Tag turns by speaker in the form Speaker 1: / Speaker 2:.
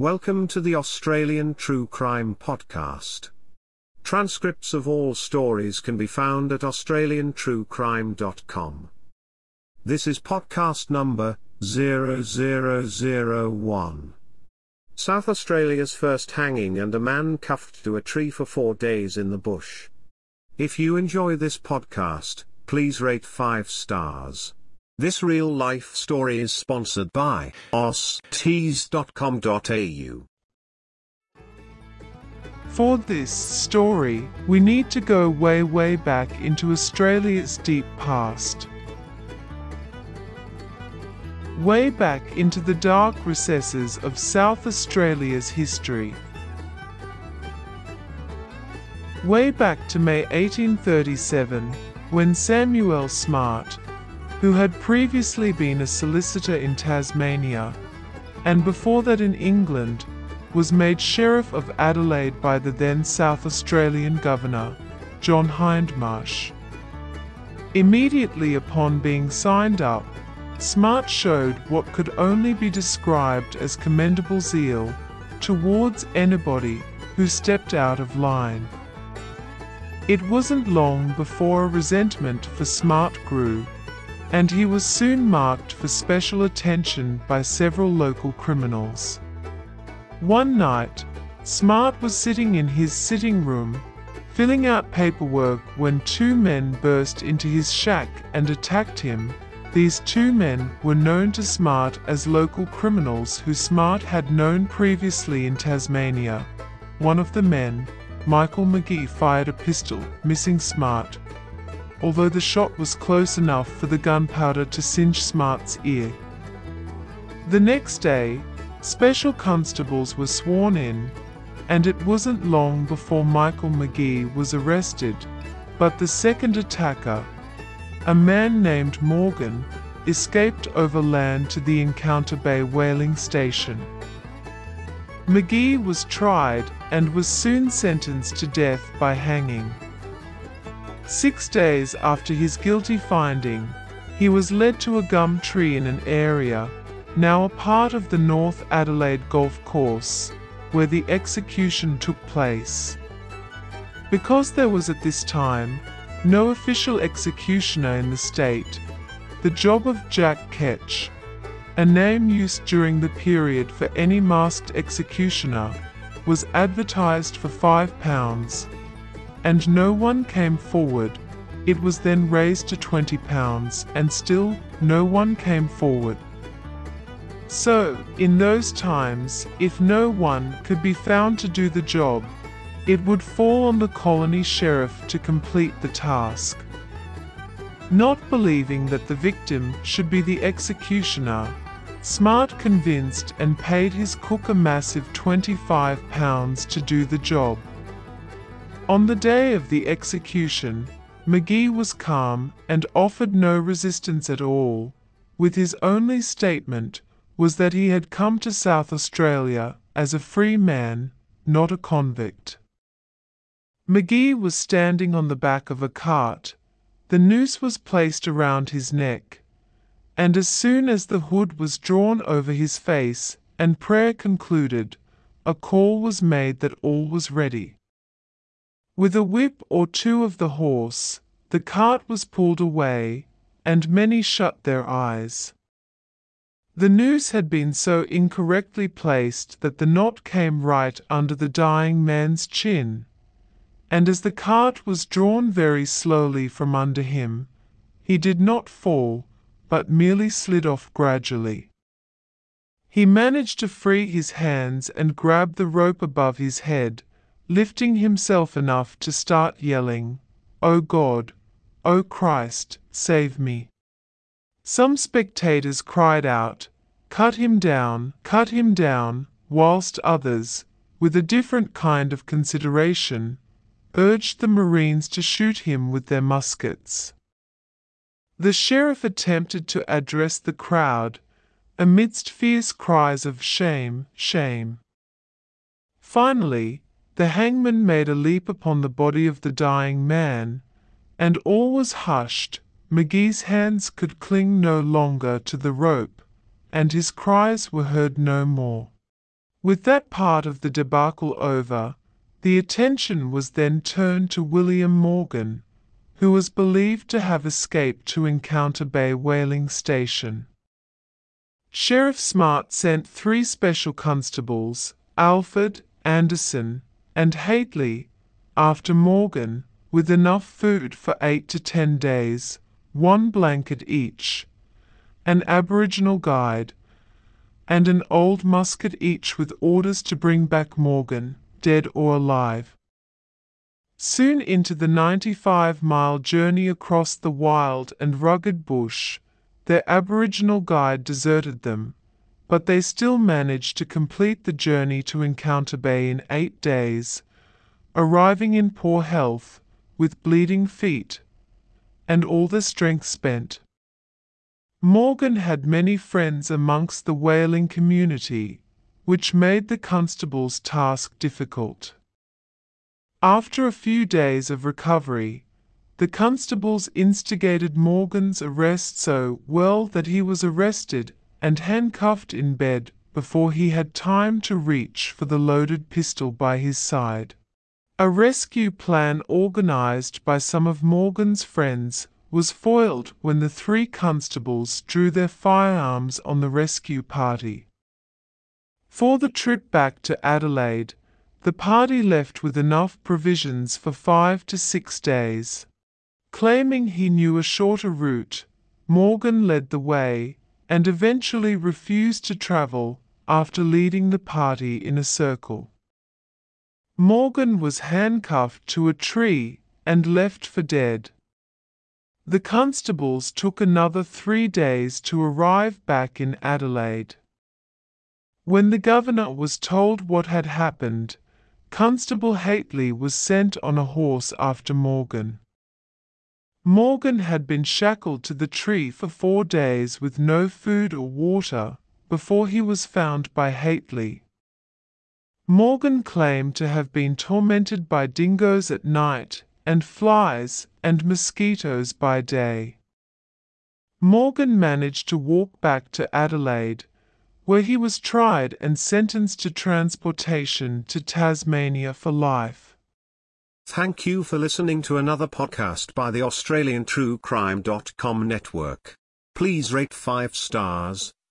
Speaker 1: Welcome to the Australian True Crime Podcast. Transcripts of all stories can be found at AustralianTrueCrime.com. This is podcast number 0001. South Australia's first hanging and a man cuffed to a tree for four days in the bush. If you enjoy this podcast, please rate 5 stars. This real life story is sponsored by OzTees.com.au.
Speaker 2: For this story, we need to go way, way back into Australia's deep past. Way back into the dark recesses of South Australia's history. Way back to May 1837, when Samuel Smart, who had previously been a solicitor in Tasmania, and before that in England, was made Sheriff of Adelaide by the then South Australian Governor, John Hindmarsh. Immediately upon being signed up, Smart showed what could only be described as commendable zeal towards anybody who stepped out of line. It wasn't long before a resentment for Smart grew and he was soon marked for special attention by several local criminals. One night, Smart was sitting in his sitting room, filling out paperwork when two men burst into his shack and attacked him. These two men were known to Smart as local criminals who Smart had known previously in Tasmania. One of the men, Michael McGee, fired a pistol, missing Smart, although the shot was close enough for the gunpowder to singe Smart's ear. The next day, special constables were sworn in, and it wasn't long before Michael McGee was arrested, but the second attacker, a man named Morgan, escaped overland to the Encounter Bay whaling station. McGee was tried and was soon sentenced to death by hanging. Six days after his guilty finding, he was led to a gum tree in an area, now a part of the North Adelaide Golf Course, where the execution took place. Because there was at this time no official executioner in the state, the job of Jack Ketch, a name used during the period for any masked executioner, was advertised for £5 and no one came forward. It was then raised to £20, and still no one came forward. So, in those times, if no one could be found to do the job, it would fall on the colony sheriff to complete the task. Not believing that the victim should be the executioner, Smart convinced and paid his cook a massive £25 to do the job. On the day of the execution, McGee was calm and offered no resistance at all, with his only statement was that he had come to South Australia as a free man, not a convict. McGee was standing on the back of a cart. The noose was placed around his neck, and as soon as the hood was drawn over his face and prayer concluded, a call was made that all was ready. With a whip or two of the horse, the cart was pulled away, and many shut their eyes. The noose had been so incorrectly placed that the knot came right under the dying man's chin, and as the cart was drawn very slowly from under him, he did not fall, but merely slid off gradually. He managed to free his hands and grab the rope above his head, lifting himself enough to start yelling, O God, O Christ, save me. Some spectators cried out, Cut him down, cut him down, whilst others, with a different kind of consideration, urged the Marines to shoot him with their muskets. The sheriff attempted to address the crowd amidst fierce cries of shame, shame. Finally, the hangman made a leap upon the body of the dying man, and all was hushed. McGee's hands could cling no longer to the rope, and his cries were heard no more. With that part of the debacle over, the attention was then turned to William Morgan, who was believed to have escaped to Encounter Bay whaling station. Sheriff Smart sent three special constables, Alford, Anderson, and Hately, after Morgan, with enough food for eight to ten days, one blanket each, an Aboriginal guide, and an old musket each with orders to bring back Morgan, dead or alive. Soon into the 95 mile journey across the wild and rugged bush, their Aboriginal guide deserted them, but they still managed to complete the journey to Encounter Bay in eight days, arriving in poor health, with bleeding feet, and all their strength spent. Morgan had many friends amongst the whaling community, which made the constable's task difficult. After a few days of recovery, the constables instigated Morgan's arrest so well that he was arrested and handcuffed in bed before he had time to reach for the loaded pistol by his side. A rescue plan organized by some of Morgan's friends was foiled when the three constables drew their firearms on the rescue party. For the trip back to Adelaide, the party left with enough provisions for five to six days. Claiming he knew a shorter route, Morgan led the way and eventually refused to travel after leading the party in a circle. Morgan was handcuffed to a tree and left for dead. The constables took another three days to arrive back in Adelaide. When the governor was told what had happened, Constable Hately was sent on a horse after Morgan. Morgan had been shackled to the tree for four days with no food or water before he was found by Hately. Morgan claimed to have been tormented by dingoes at night and flies and mosquitoes by day. Morgan managed to walk back to Adelaide, where he was tried and sentenced to transportation to Tasmania for life.
Speaker 1: Thank you for listening to another podcast by the Australian True Crime.com network. Please rate 5 stars,